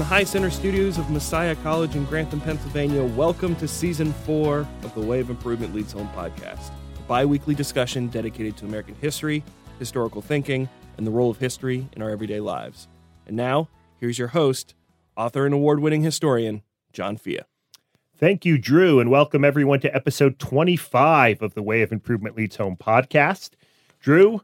From the High Center studios of Messiah College in Grantham, Pennsylvania, welcome to season four of the Way of Improvement Leads Home podcast, a bi weekly discussion dedicated to American history, historical thinking, and the role of history in our everyday lives. And now, here's your host, author and award winning historian, John Fea. Thank you, Drew, and welcome everyone to episode 25 of the Way of Improvement Leads Home podcast. Drew,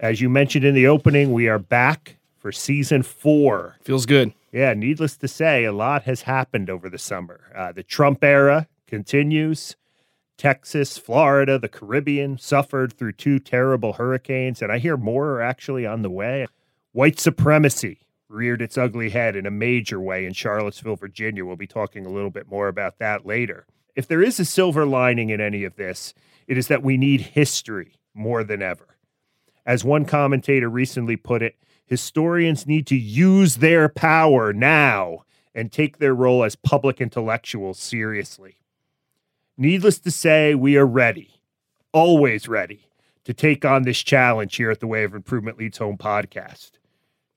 as you mentioned in the opening, we are back for season four. Feels good. Yeah, needless to say, a lot has happened over the summer. Uh, the Trump era continues. Texas, Florida, the Caribbean suffered through two terrible hurricanes, and I hear more are actually on the way. White supremacy reared its ugly head in a major way in Charlottesville, Virginia. We'll be talking a little bit more about that later. If there is a silver lining in any of this, it is that we need history more than ever. As one commentator recently put it, historians need to use their power now and take their role as public intellectuals seriously. Needless to say, we are ready, always ready, to take on this challenge here at the Way of Improvement Leads Home podcast.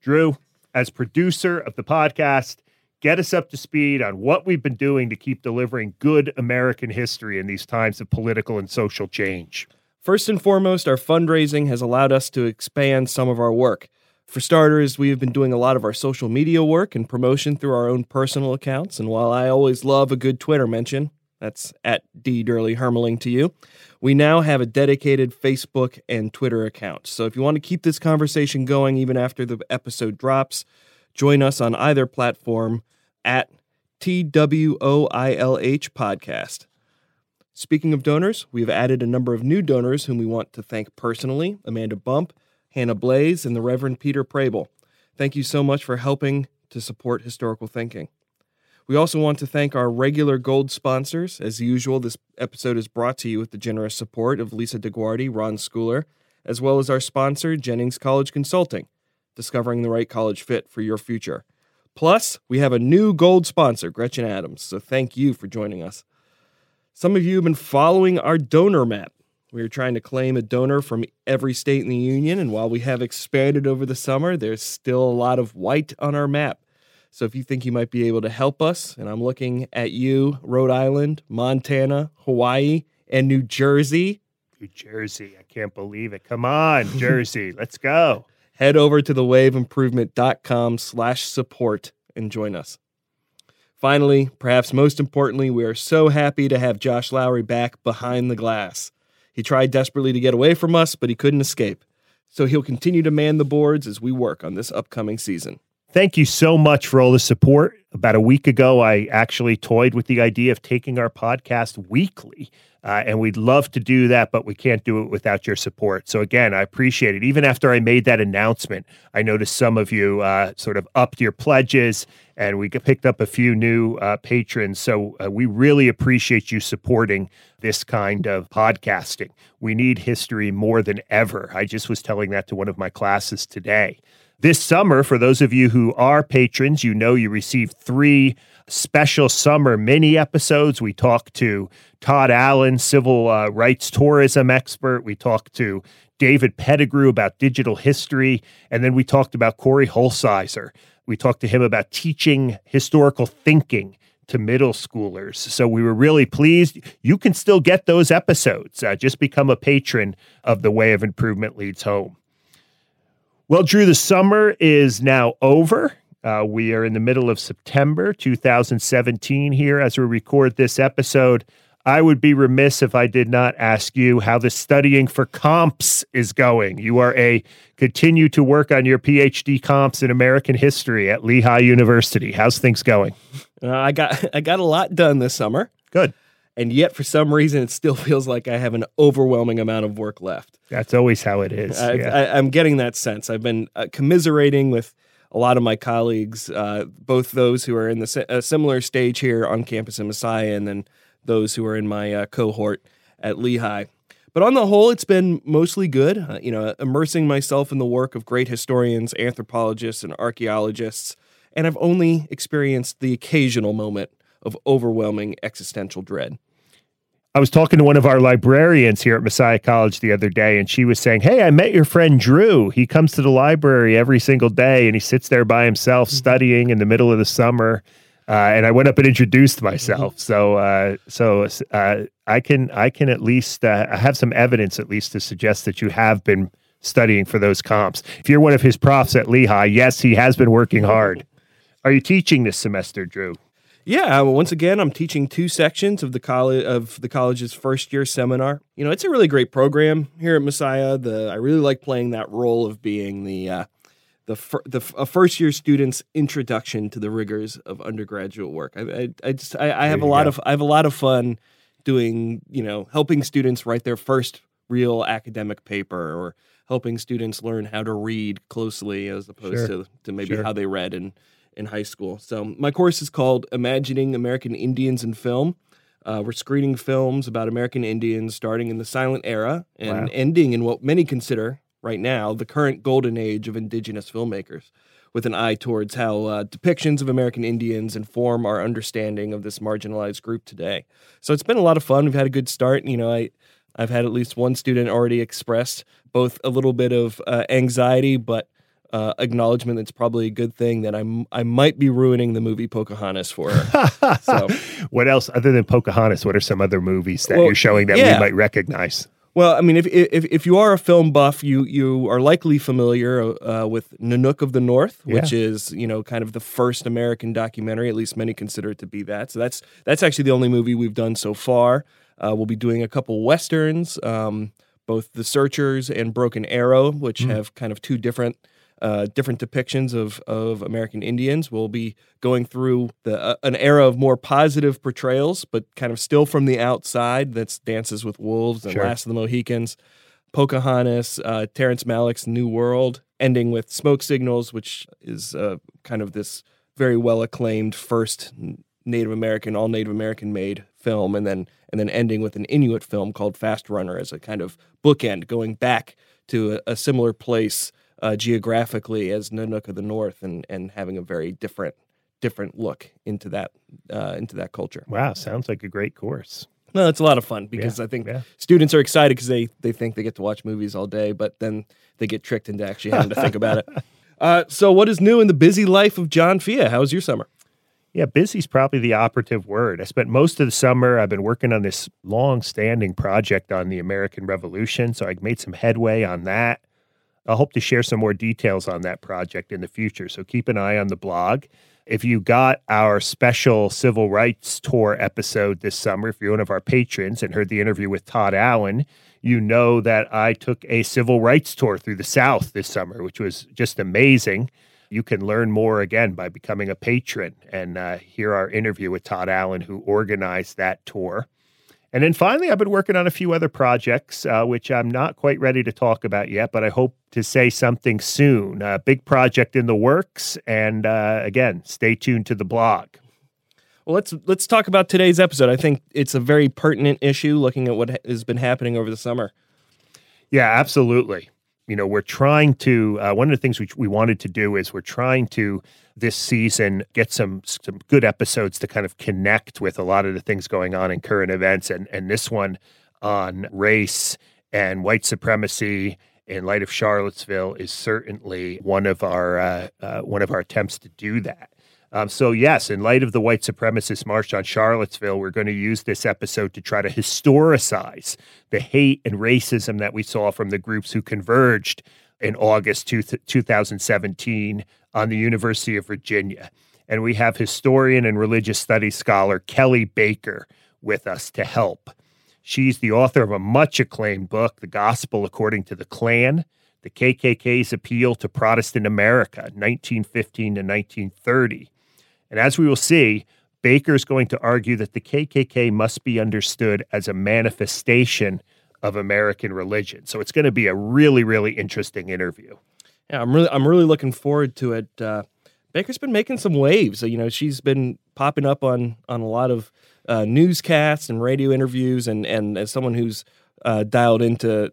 Drew, as producer of the podcast, get us up to speed on what we've been doing to keep delivering good American history in these times of political and social change. First and foremost, our fundraising has allowed us to expand some of our work. For starters, we have been doing a lot of our social media work and promotion through our own personal accounts. And while I always love a good Twitter mention, that's at D Dyrli Hermeling to you, we now have a dedicated Facebook and Twitter account. So if you want to keep this conversation going even after the episode drops, join us on either platform at TWOILH Podcast. Speaking of donors, we have added a number of new donors whom we want to thank personally Amanda Bump, Hannah Blaze, and the Reverend Peter Prable. Thank you so much for helping to support historical thinking. We also want to thank our regular gold sponsors. As usual, this episode is brought to you with the generous support of Lisa DeGuardi, Ron Schooler, as well as our sponsor, Jennings College Consulting, discovering the right college fit for your future. Plus, we have a new gold sponsor, Gretchen Adams, so thank you for joining us. Some of you have been following our donor map. We are trying to claim a donor from every state in the union, and while we have expanded over the summer, there's still a lot of white on our map. So if you think you might be able to help us, and I'm looking at you, Rhode Island, Montana, Hawaii, and New Jersey. New Jersey, I can't believe it. Come on, Jersey, let's go. Head over to thewayofImprovement.com slash support and join us. Finally, perhaps most importantly, we are so happy to have Josh Lowry back behind the glass. He tried desperately to get away from us, but he couldn't escape. So he'll continue to man the boards as we work on this upcoming season. Thank you so much for all the support. About a week ago, I actually toyed with the idea of taking our podcast weekly. Uh, and we'd love to do that, but we can't do it without your support. So, again, I appreciate it. Even after I made that announcement, I noticed some of you uh, sort of upped your pledges and we picked up a few new uh, patrons. So, uh, we really appreciate you supporting this kind of podcasting. We need history more than ever. I just was telling that to one of my classes today. This summer, for those of you who are patrons, you know you received three special summer mini episodes. We talked to Todd Allen, civil uh, rights tourism expert. We talked to David Pettigrew about digital history. And then we talked about Corey Holsizer. We talked to him about teaching historical thinking to middle schoolers. So we were really pleased. You can still get those episodes. Uh, just become a patron of The Way of Improvement Leads Home. Well, Drew, the summer is now over. Uh, we are in the middle of September 2017 here as we record this episode. I would be remiss if I did not ask you how the studying for comps is going. You are a continue to work on your PhD comps in American history at Lehigh University. How's things going? Uh, I got I got a lot done this summer. Good. And yet, for some reason, it still feels like I have an overwhelming amount of work left. That's always how it is. I, am getting that sense. I've been uh, commiserating with a lot of my colleagues, uh, both those who are in the a similar stage here on campus in Messiah, and then those who are in my uh, cohort at Lehigh. But on the whole, it's been mostly good. Uh, you know, immersing myself in the work of great historians, anthropologists, and archaeologists, and I've only experienced the occasional moment of overwhelming existential dread. I was talking to one of our librarians here at Messiah College the other day, and she was saying, Hey, I met your friend Drew. He comes to the library every single day and he sits there by himself Mm-hmm. studying in the middle of the summer. Uh, and I went up and introduced myself. Mm-hmm. So, uh, so uh, I can I can at least uh, I have some evidence at least to suggest that you have been studying for those comps. If you're one of his profs at Lehigh, yes, he has been working hard. Are you teaching this semester, Drew? Yeah, well, once again, I'm teaching two sections of the college of the college's first year seminar. You know, it's a really great program here at Messiah. The I really like playing that role of being the uh, the fir- the a first year student's introduction to the rigors of undergraduate work. I I, I just I, I have a lot go. of I have a lot of fun doing you know helping students write their first real academic paper or helping students learn how to read closely as opposed Sure. to to maybe Sure. how they read in in high school. So my course is called Imagining American Indians in Film. Uh, we're screening films about American Indians starting in the silent era and Wow. ending in what many consider right now the current golden age of indigenous filmmakers, with an eye towards how uh, depictions of American Indians inform our understanding of this marginalized group today. So it's been a lot of fun. We've had a good start. You know, I I've had at least one student already expressed both a little bit of uh, anxiety, but uh, acknowledgement that's probably a good thing that I'm I might be ruining the movie Pocahontas for her. So- what else other than Pocahontas? What are some other movies that Well, you're showing that yeah. we might recognize? Well, I mean, if if if you are a film buff, you you are likely familiar uh, with Nanook of the North, which is you know kind of the first American documentary. At least many consider it to be that. So that's that's actually the only movie we've done so far. Uh, we'll be doing a couple westerns, um, both The Searchers and Broken Arrow, which have kind of two different. Uh, different depictions of, of American Indians. We'll be going through the uh, an era of more positive portrayals, but kind of still from the outside. That's Dances with Wolves and Sure. Last of the Mohicans, Pocahontas, uh, Terrence Malick's New World, ending with Smoke Signals, which is uh, kind of this very well acclaimed first Native American, all Native American made film, and then and then ending with an Inuit film called Fast Runner as a kind of bookend, going back to a, a similar place uh, geographically as Nanook of the North, and and having a very different different look into that uh, into that culture. Wow, sounds like a great course. No, it's a lot of fun because Yeah, I think yeah. students are excited because they they think they get to watch movies all day, but then they get tricked into actually having to think about it. Uh, so, what is new in the busy life of John Fea? How was your summer? Yeah, busy's probably the operative word. I spent most of the summer. I've been working on this long-standing project on the American Revolution, so I made some headway on that. I hope to share some more details on that project in the future. So keep an eye on the blog. If you got our special civil rights tour episode this summer, if you're one of our patrons and heard the interview with Todd Allen, you know that I took a civil rights tour through the South this summer, which was just amazing. You can learn more again by becoming a patron and uh, hear our interview with Todd Allen, who organized that tour. And then finally, I've been working on a few other projects, uh, which I'm not quite ready to talk about yet, but I hope to say something soon. A big project in the works. And uh, again, stay tuned to the blog. Well, let's let's talk about today's episode. I think it's a very pertinent issue, looking at what has been happening over the summer. Yeah, absolutely. You know, we're trying to, uh, one of the things which we wanted to do is we're trying to this season get some some good episodes to kind of connect with a lot of the things going on in current events and and this one on race and white supremacy in light of Charlottesville is certainly one of our uh, uh, one of our attempts to do that. Um, so yes, in light of the white supremacist march on Charlottesville, we're going to use this episode to try to historicize the hate and racism that we saw from the groups who converged in August two 2017 on the University of Virginia. And we have historian and religious studies scholar Kelly Baker with us to help. She's the author of a much acclaimed book, The Gospel According to the Klan The KKK's Appeal to Protestant America, 1915 to 1930. And as we will see, Baker is going to argue that the KKK must be understood as a manifestation of American religion. So it's going to be a really, really interesting interview. Yeah, I'm really I'm really looking forward to it. Uh, Baker's been making some waves. You know, she's been popping up on on a lot of uh, newscasts and radio interviews, and and as someone who's uh, dialed into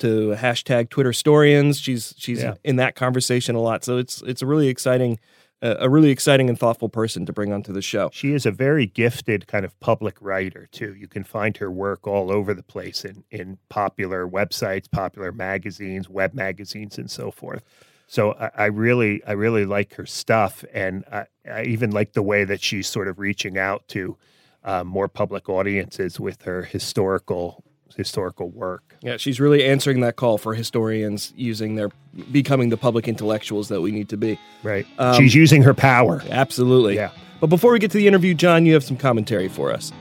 to hashtag Twitterstorians, she's she's Yeah. in that conversation a lot. So it's it's a really exciting a, really exciting and thoughtful person to bring onto the show. She is a very gifted kind of public writer too. You can find her work all over the place in in popular websites, popular magazines, web magazines, and so forth. So I, I really, I really like her stuff, and I, I, even like the way that she's sort of reaching out to uh, more public audiences with her historical historical work. Yeah, she's really answering that call for historians using their becoming the public intellectuals that we need to be. Right. Um, she's using her power. Absolutely. Yeah. But before we get to the interview, John, you have some commentary for us.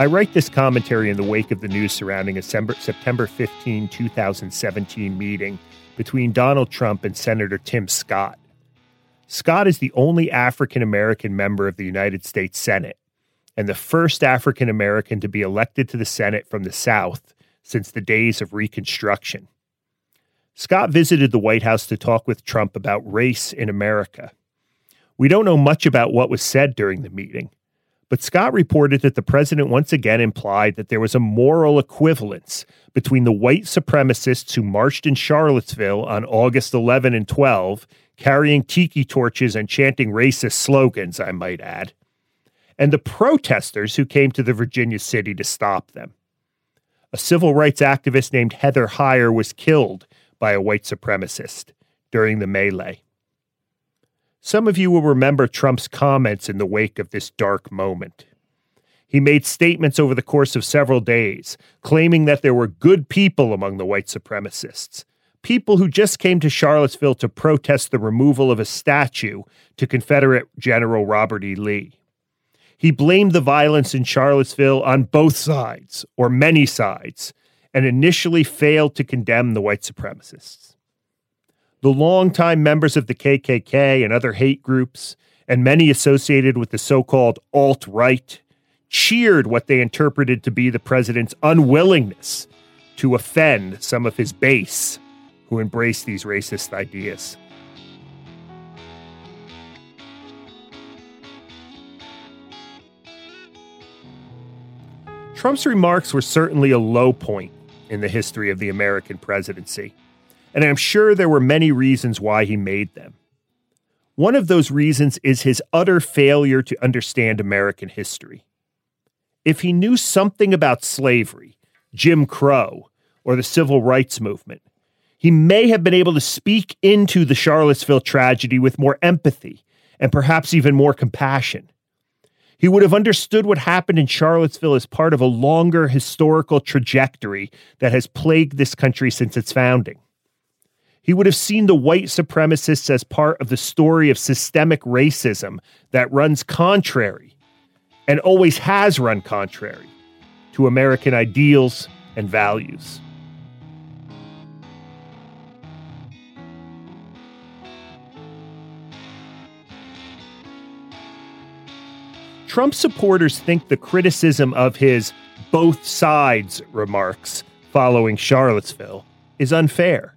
I write this commentary in the wake of the news surrounding a September 15, 2017 meeting between Donald Trump and Senator Tim Scott. Scott is the only African American member of the United States Senate and the first African American to be elected to the Senate from the South since the days of Reconstruction. Scott visited the White House to talk with Trump about race in America. We don't know much about what was said during the meeting, but Scott reported that the president once again implied that there was a moral equivalence between the white supremacists who marched in Charlottesville on August 11 and 12, carrying tiki torches and chanting racist slogans, I might add, and the protesters who came to the Virginia city to stop them. A civil rights activist named Heather Heyer was killed by a white supremacist during the melee. Some of you will remember Trump's comments in the wake of this dark moment. He made statements over the course of several days, claiming that there were good people among the white supremacists, people who just came to Charlottesville to protest the removal of a statue to Confederate General Robert E. Lee. He blamed the violence in Charlottesville on both sides, or many sides, and initially failed to condemn the white supremacists. The longtime members of the KKK and other hate groups, and many associated with the so called alt right, cheered what they interpreted to be the president's unwillingness to offend some of his base who embrace these racist ideas. Trump's remarks were certainly a low point in the history of the American presidency and I'm sure there were many reasons why he made them. One of those reasons is his utter failure to understand American history. If he knew something about slavery, Jim Crow, or the civil rights movement, he may have been able to speak into the Charlottesville tragedy with more empathy and perhaps even more compassion. He would have understood what happened in Charlottesville as part of a longer historical trajectory that has plagued this country since its founding. He would have seen the white supremacists as part of the story of systemic racism that runs contrary and always has run contrary to American ideals and values. Trump supporters think the criticism of his both sides remarks following Charlottesville is unfair.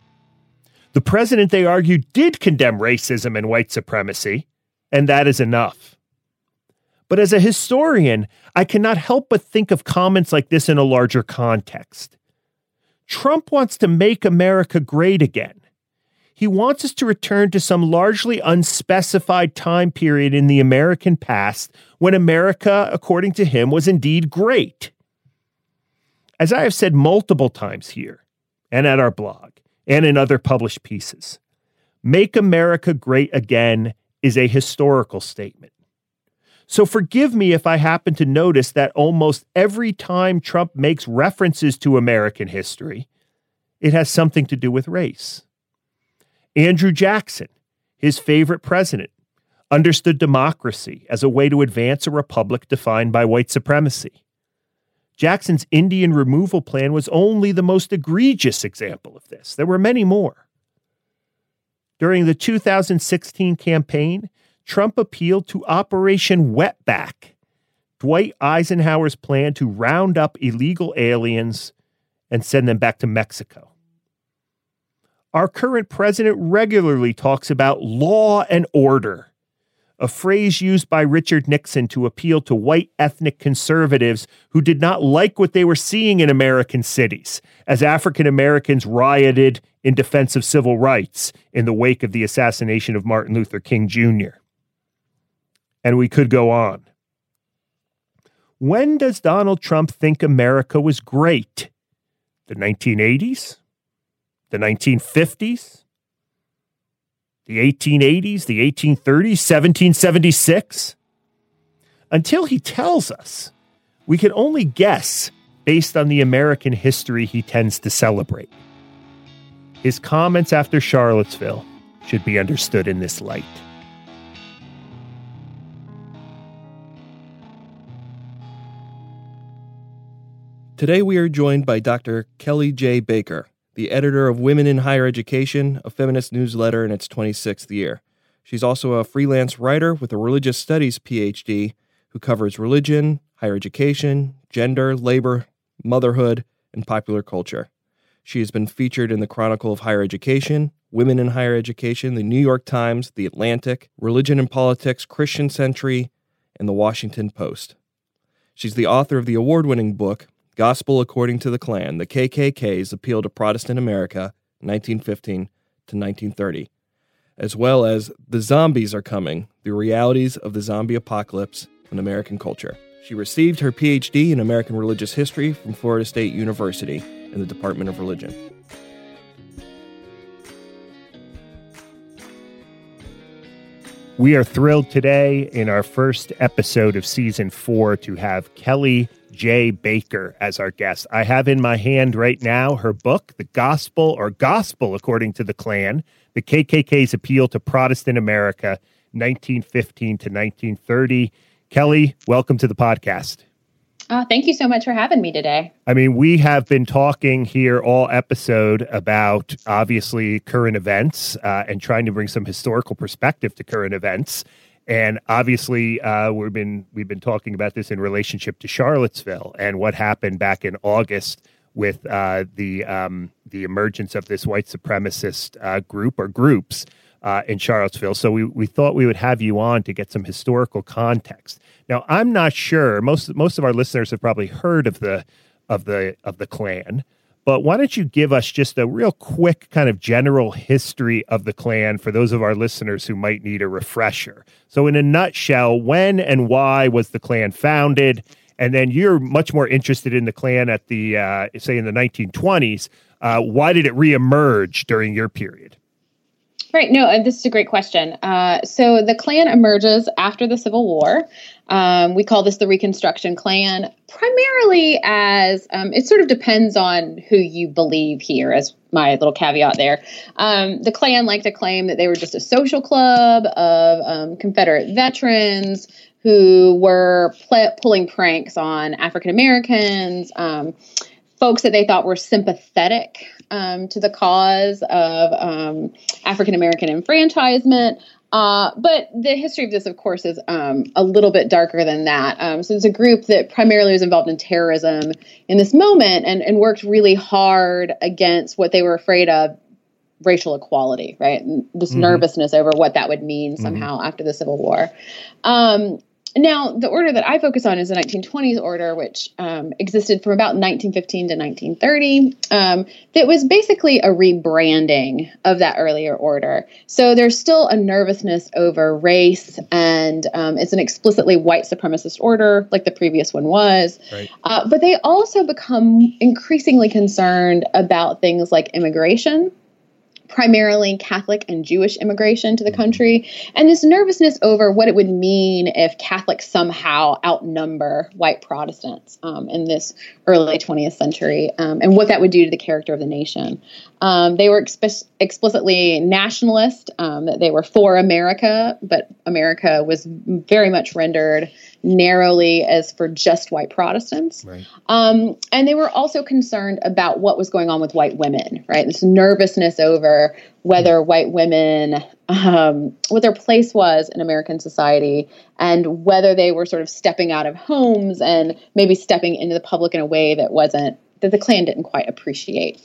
The president, they argue, did condemn racism and white supremacy, and that is enough. But as a historian, I cannot help but think of comments like this in a larger context. Trump wants to make America great again. He wants us to return to some largely unspecified time period in the American past when America, according to him, was indeed great. As I have said multiple times here and at our blog, and in other published pieces. Make America Great Again is a historical statement. So forgive me if I happen to notice that almost every time Trump makes references to American history, it has something to do with race. Andrew Jackson, his favorite president, understood democracy as a way to advance a republic defined by white supremacy. Jackson's Indian removal plan was only the most egregious example of this. There were many more. During the 2016 campaign, Trump appealed to Operation Wetback, Dwight Eisenhower's plan to round up illegal aliens and send them back to Mexico. Our current president regularly talks about law and order, a phrase used by Richard Nixon to appeal to white ethnic conservatives who did not like what they were seeing in American cities as African Americans rioted in defense of civil rights in the wake of the assassination of Martin Luther King Jr. And we could go on. When does Donald Trump think America was great? The 1980s? The 1950s? the 1880s, the 1830s, 1776? Until he tells us, we can only guess based on the American history he tends to celebrate. His comments after Charlottesville should be understood in this light. Today we are joined by Dr. Kelly J. Baker the editor of Women in Higher Education, a feminist newsletter in its 26th year. She's also a freelance writer with a religious studies PhD who covers religion, higher education, gender, labor, motherhood, and popular culture. She has been featured in the Chronicle of Higher Education, Women in Higher Education, the New York Times, The Atlantic, Religion and Politics, Christian Century, and the Washington Post. She's the author of the award winning book, Gospel According to the Klan, the KKK's appeal to Protestant America, 1915 to 1930, as well as The Zombies Are Coming, the realities of the zombie apocalypse in American culture. She received her PhD in American Religious History from Florida State University in the Department of Religion. We are thrilled today in our first episode of season four to have Kelly J. Baker as our guest. I have in my hand right now her book, The Gospel or Gospel According to the Klan, The KKK's Appeal to Protestant America, 1915 to 1930. Kelly, welcome to the podcast. Oh, thank you so much for having me today. I mean, we have been talking here all episode about obviously current events uh, and trying to bring some historical perspective to current events. And obviously, uh, we've been we've been talking about this in relationship to Charlottesville and what happened back in August with uh, the um, the emergence of this white supremacist uh, group or groups uh, in Charlottesville. So we we thought we would have you on to get some historical context. Now, I'm not sure most most of our listeners have probably heard of the of the of the Klan. But why don't you give us just a real quick kind of general history of the Klan for those of our listeners who might need a refresher? So, in a nutshell, when and why was the Klan founded? And then you're much more interested in the Klan at the, uh, say, in the 1920s. Uh, why did it reemerge during your period? Right. No, uh, this is a great question. Uh, so the Klan emerges after the Civil War. Um, we call this the Reconstruction Klan, primarily as um, it sort of depends on who you believe here, as my little caveat there. Um, the Klan like to claim that they were just a social club of um, Confederate veterans who were pl- pulling pranks on African Americans um, folks that they thought were sympathetic um, to the cause of um, African American enfranchisement. Uh, but the history of this, of course, is um, a little bit darker than that. Um, so it's a group that primarily was involved in terrorism in this moment and, and worked really hard against what they were afraid of racial equality, right? And this mm-hmm. nervousness over what that would mean mm-hmm. somehow mm-hmm. after the Civil War. Um, now, the order that I focus on is the 1920s order, which um, existed from about 1915 to 1930. Um, that was basically a rebranding of that earlier order. So there's still a nervousness over race, and um, it's an explicitly white supremacist order, like the previous one was. Right. Uh, but they also become increasingly concerned about things like immigration primarily Catholic and Jewish immigration to the mm-hmm. country, and this nervousness over what it would mean if Catholics somehow outnumber white Protestants um, in this early 20th century, um, and what that would do to the character of the nation. Um, they were exp- explicitly nationalist, um, that they were for America, but America was very much rendered narrowly as for just white Protestants. Right. Um, and they were also concerned about what was going on with white women, right? This nervousness over whether white women, um, what their place was in American society, and whether they were sort of stepping out of homes and maybe stepping into the public in a way that wasn't that the Klan didn't quite appreciate.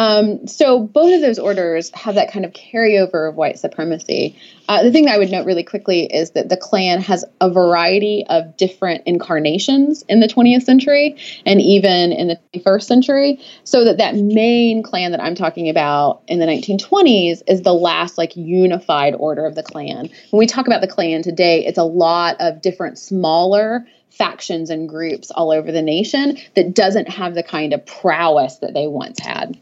Um, so both of those orders have that kind of carryover of white supremacy. Uh, the thing that I would note really quickly is that the Klan has a variety of different incarnations in the 20th century and even in the 21st century. So that that main Klan that I'm talking about in the 1920s is the last like unified order of the Klan. When we talk about the Klan today, it's a lot of different smaller factions and groups all over the nation that doesn't have the kind of prowess that they once had.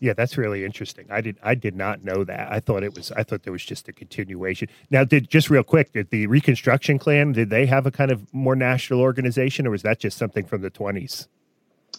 Yeah, that's really interesting. I did I did not know that. I thought it was I thought there was just a continuation. Now, did just real quick, did the Reconstruction Klan did they have a kind of more national organization, or was that just something from the twenties?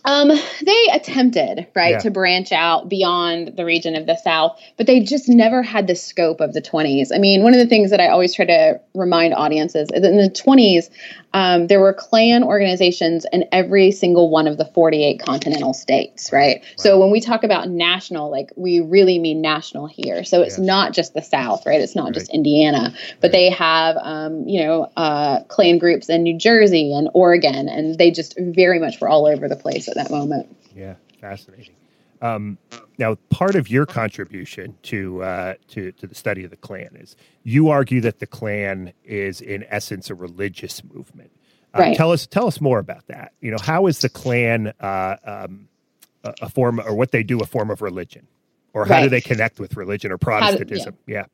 Um, they attempted, right, yeah. to branch out beyond the region of the South, but they just never had the scope of the 20s. I mean, one of the things that I always try to remind audiences is in the 20s, um, there were Klan organizations in every single one of the 48 continental states, right? Wow. So when we talk about national, like we really mean national here. So it's not just the South, right? It's not right. just Indiana, but right. they have, um, you know, uh, Klan groups in New Jersey and Oregon, and they just very much were all over the place at that moment. Yeah, fascinating. Um, now, part of your contribution to uh, to to the study of the Klan is you argue that the Klan is in essence a religious movement. Uh, right. Tell us tell us more about that. You know, how is the Klan uh, um, a, a, form or what they do a form of religion, or how right. do they connect with religion or Protestantism? Do, yeah.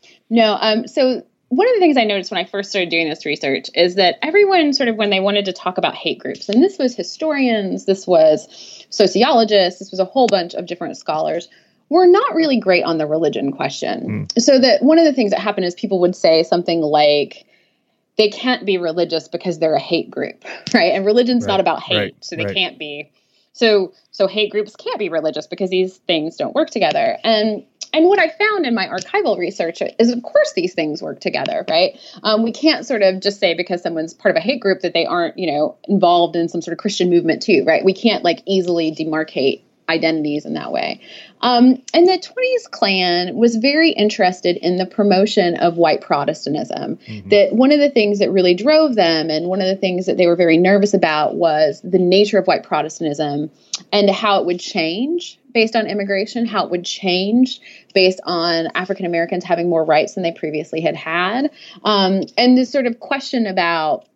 yeah. No. Um. So one of the things I noticed when I first started doing this research is that everyone sort of when they wanted to talk about hate groups, and this was historians, this was sociologists, this was a whole bunch of different scholars, were not really great on the religion question. Mm. So that one of the things that happened is people would say something like, they can't be religious because they're a hate group, right? And religion's right, not about hate, right, so they right. can't be. So so hate groups can't be religious because these things don't work together. And and what I found in my archival research is, of course, these things work together, right? Um, we can't sort of just say because someone's part of a hate group that they aren't, you know, involved in some sort of Christian movement too, right? We can't like easily demarcate identities in that way. Um, and the 20s Klan was very interested in the promotion of white Protestantism. Mm-hmm. That one of the things that really drove them, and one of the things that they were very nervous about, was the nature of white Protestantism and how it would change based on immigration, how it would change based on African Americans having more rights than they previously had had, um, and this sort of question about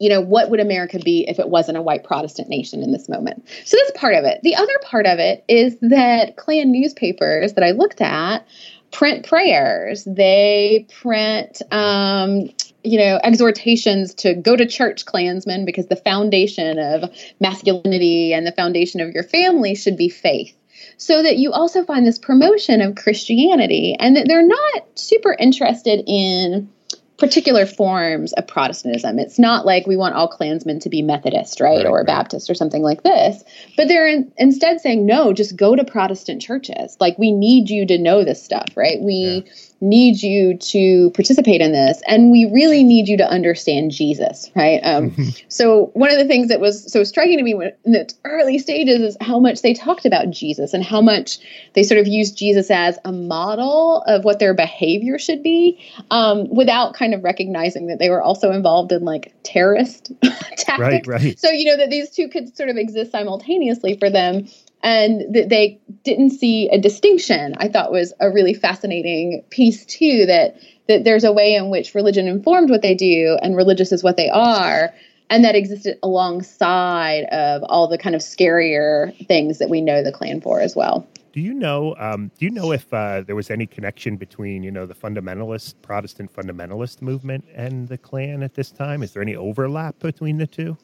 you know, what would America be if it wasn't a white Protestant nation in this moment? So that's part of it. The other part of it is that Klan newspapers that I looked at print prayers. They print, um, you know, exhortations to go to church, Klansmen, because the foundation of masculinity and the foundation of your family should be faith. So that you also find this promotion of Christianity and that they're not super interested in particular forms of Protestantism. It's not like we want all Klansmen to be Methodist, right, right or right. Baptist or something like this. But they're in, instead saying, no, just go to Protestant churches. Like we need you to know this stuff, right? We yeah need you to participate in this and we really need you to understand jesus right? Um, so one of the things that was so striking to me in the early stages is how much they talked about jesus and how much they sort of used jesus as a model of what their behavior should be um, without kind of recognizing that they were also involved in like terrorist tactics. Right, right. so you know that these two could sort of exist simultaneously for them and that they didn't see a distinction i thought was a really fascinating piece too that that there's a way in which religion informed what they do and religious is what they are and that existed alongside of all the kind of scarier things that we know the Klan for as well. Do you know um, do you know if uh, there was any connection between you know the fundamentalist protestant fundamentalist movement and the klan at this time? Is there any overlap between the two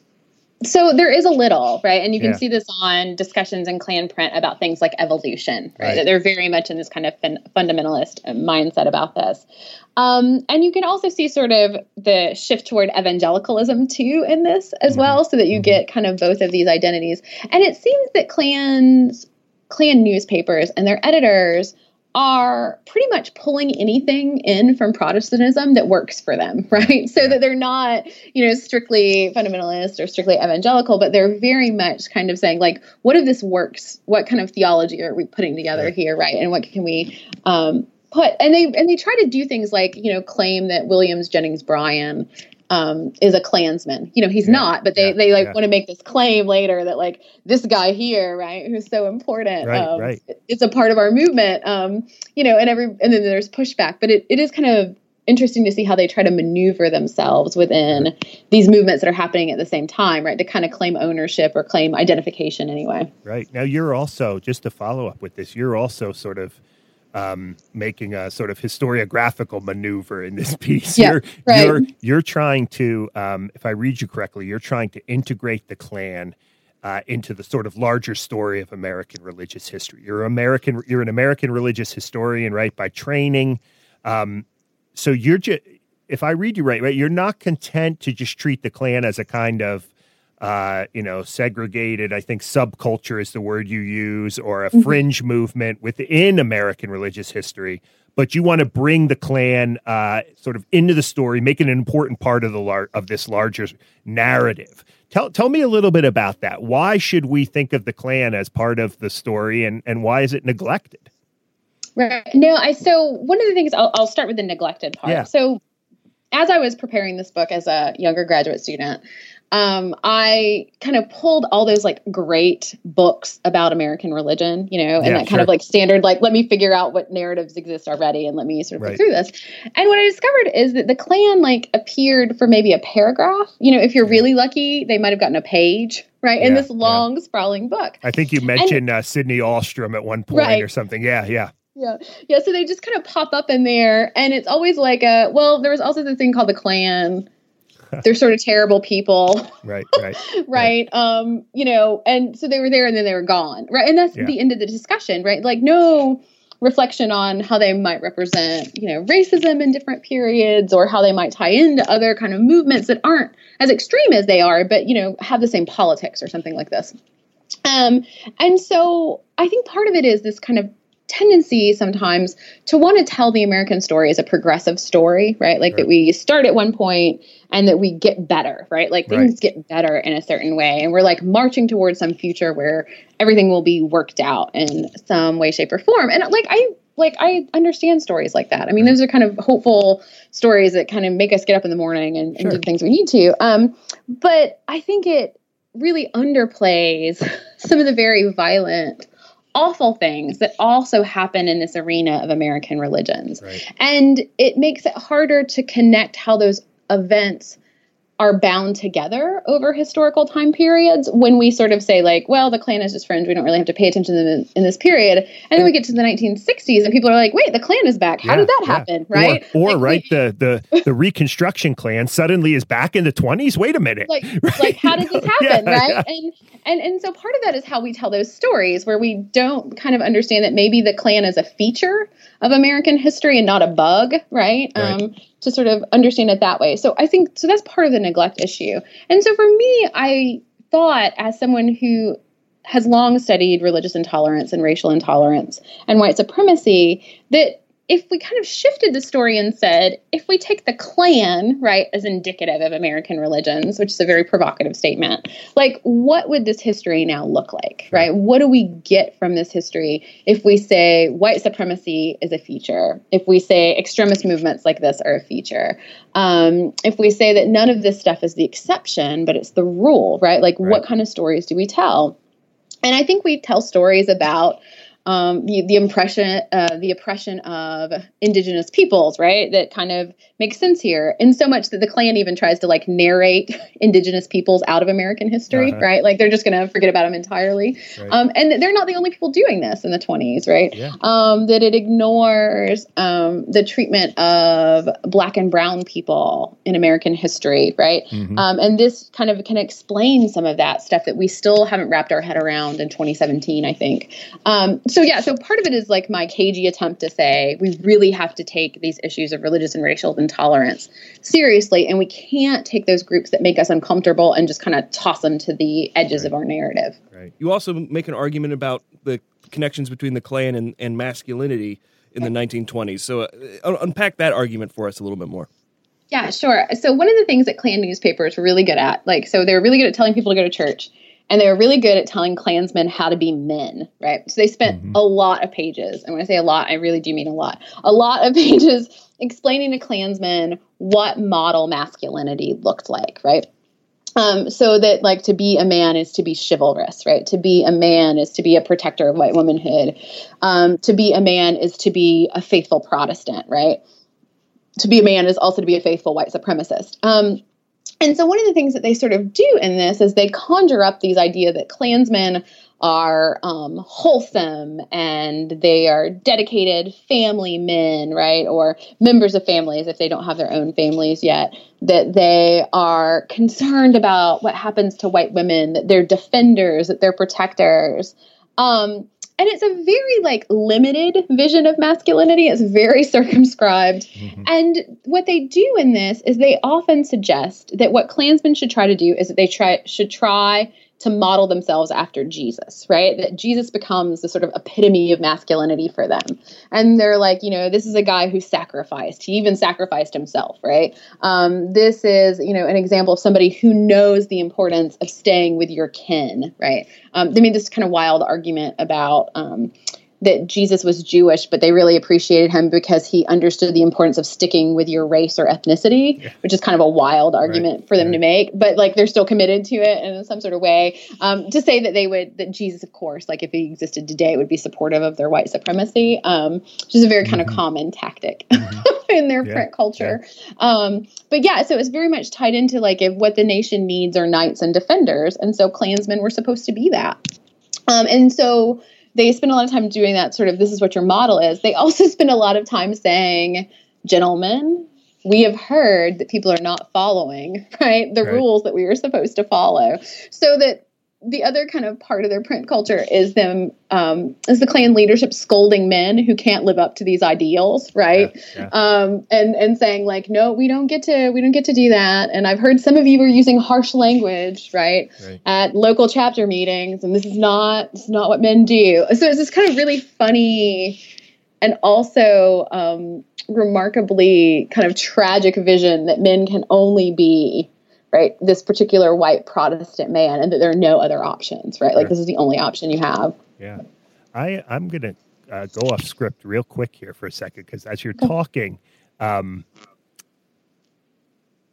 so there is a little, right? And you can yeah. see this on discussions in Klan print about things like evolution, right? right. They're very much in this kind of fin- fundamentalist mindset about this. Um, and you can also see sort of the shift toward evangelicalism too in this as mm-hmm. well, so that you mm-hmm. get kind of both of these identities. And it seems that Klan's Klan newspapers and their editors are pretty much pulling anything in from Protestantism that works for them, right? So that they're not, you know, strictly fundamentalist or strictly evangelical, but they're very much kind of saying, like, what if this works? What kind of theology are we putting together here, right? And what can we um, put? And they and they try to do things like, you know, claim that Williams Jennings Bryan um, is a Klansman. You know, he's Yeah, not, but they yeah, they like yeah. want to make this claim later that like this guy here, right, who's so important, Right, um, right. it's a part of our movement. Um, you know, and every and then there's pushback, but it, it is kind of interesting to see how they try to maneuver themselves within these movements that are happening at the same time, right? To kind of claim ownership or claim identification anyway. Right. Now you're also just to follow up with this, you're also sort of um, making a sort of historiographical maneuver in this piece. Yeah, you're, right. you're you're trying to, um, if I read you correctly, you're trying to integrate the Klan uh, into the sort of larger story of American religious history. You're American. You're an American religious historian, right? By training. Um, so you're just, if I read you right, right, you're not content to just treat the Klan as a kind of uh, you know, segregated, I think subculture is the word you use, or a fringe movement within American religious history. But you want to bring the Klan uh, sort of into the story, make it an important part of the lar- of this larger narrative. Tell tell me a little bit about that. Why should we think of the Klan as part of the story, and and why is it neglected? Right. No, I so one of the things I'll, I'll start with the neglected part. Yeah. So as I was preparing this book as a younger graduate student, um, I kind of pulled all those like great books about American religion, you know, and Yeah, that kind sure. of like standard, like, let me figure out what narratives exist already and let me sort of Right. look through this. And what I discovered is that the Klan like appeared for maybe a paragraph. You know, if you're really lucky, they might have gotten a page, right? in Yeah, this yeah. long, sprawling book. I think you mentioned uh, Sydney Ahlstrom at one point Right. or something. Yeah, yeah, Yeah. Yeah. So they just kind of pop up in there. And it's always like a, well, there was also this thing called the Klan. They're sort of terrible people, right, right. right? Um, you know, and so they were there and then they were gone, right? And that's Yeah. the end of the discussion, right? Like no reflection on how they might represent, you know, racism in different periods or how they might tie into other kind of movements that aren't as extreme as they are, but you know, have the same politics or something like this. Um, and so I think part of it is this kind of tendency sometimes to want to tell the American story as a progressive story, right? Like Right. that we start at one point and that we get better, right? Like things Right. get better in a certain way. And we're like marching towards some future where everything will be worked out in some way, shape, or form. And like I like I understand stories like that. I mean, those are kind of hopeful stories that kind of make us get up in the morning and, and do things we need to. Um, but I think it really underplays some of the very violent, awful things that also happen in this arena of American religions. Right. And it makes it harder to connect how those events are bound together over historical time periods when we sort of say like well the klan is just fringe we don't really have to pay attention to them in, in this period and then we get to the 1960s and people are like wait the klan is back how Yeah, did that yeah. happen right Or, or Like, right, the the the Reconstruction Klan suddenly is back in the twenties. Wait a minute. like Right? like how did this Yeah, happen right yeah. and and and so part of that is how we tell those stories where we don't kind of understand that maybe the klan is a feature of american history and not a bug right, Right. um to sort of understand it that way. So i think so that's part of the neglect issue. And so for me i thought as someone who has long studied religious intolerance and racial intolerance and white supremacy that if we kind of shifted the story and said, if we take the Klan, right, as indicative of American religions, which is a very provocative statement, like what would this history now look like, right? What do we get from this history if we say white supremacy is a feature, if we say extremist movements like this are a feature, um, if we say that none of this stuff is the exception, but it's the rule, right? Like Right. what kind of stories do we tell? And I think we tell stories about um, the, the impression, uh, the oppression of indigenous peoples, right? That kind of makes sense here. In so much that the Klan even tries to like narrate indigenous peoples out of American history, Uh-huh. right? Like they're just going to forget about them entirely. Right. Um, and they're not the only people doing this in the 20s, right? Yeah. Um, that it ignores um, the treatment of black and brown people in American history, right? Mhm. Um, and this kind of can explain some of that stuff that we still haven't wrapped our head around in 2017, I think. Um, so, yeah, so part of it is like my cagey attempt to say we really have to take these issues of religious and racial intolerance seriously, and we can't take those groups that make us uncomfortable and just kind of toss them to the edges of our narrative. right. You also make an argument about the connections between the Klan and, and masculinity in the 1920s. So uh, unpack that argument for us a little bit more. Yeah, sure. So one of the things that Klan newspapers were really good at, like, so they were really good at telling people to go to church, and they were really good at telling Klansmen how to be men, right? So they spent Mhm. a lot of pages, and when I say a lot, I really do mean a lot, a lot of pages explaining to Klansmen what model masculinity looked like, right? Um, so that like to be a man is to be chivalrous, right? To be a man is to be a protector of white womanhood. Um, to be a man is to be a faithful Protestant, right? To be a man is also to be a faithful white supremacist. Um, and so one of the things that they sort of do in this is they conjure up these idea that Klansmen are um, wholesome and they are dedicated family men, right? Or members of families if they don't have their own families yet, that they are concerned about what happens to white women, that they're defenders, that they're protectors. Um, and it's a very like limited vision of masculinity it's very circumscribed mm-hmm. and what they do in this is they often suggest that what klansmen should try to do is that they try should try to model themselves after Jesus, right? That Jesus becomes the sort of epitome of masculinity for them. And they're like, you know, this is a guy who sacrificed. He even sacrificed himself, right? Um, this is, you know, an example of somebody who knows the importance of staying with your kin, right? Um, they made this kind of wild argument about, um, that Jesus was Jewish, but they really appreciated him because he understood the importance of sticking with your race or ethnicity, yeah. which is kind of a wild argument right. for them to make. But like they're still committed to it in some sort of way. Um, to say that they would that Jesus, of course, like if he existed today, would be supportive of their white supremacy, um, which is a very kind mm-hmm. of common tactic mm-hmm. in their yeah. print culture. Um, but yeah, so it's very much tied into like if what the nation needs are knights and defenders, and so Klansmen were supposed to be that. Um, and so they spend a lot of time doing that sort of this is what your model is. They also spend a lot of time saying, gentlemen, we have heard that people are not following, right? The right. rules that we were supposed to follow. So that the other kind of part of their print culture is them um, is the Klan leadership scolding men who can't live up to these ideals, right? Yeah, yeah. Um, and and saying like, no, we don't get to we don't get to do that. And I've heard some of you were using harsh language, right, right. at local chapter meetings, and this is not this is not what men do. So it's this kind of really funny and also um, remarkably kind of tragic vision that men can only be right this particular white protestant man and that there are no other options right like this is the only option you have yeah i i'm gonna uh, go off script real quick here for a second because as you're talking um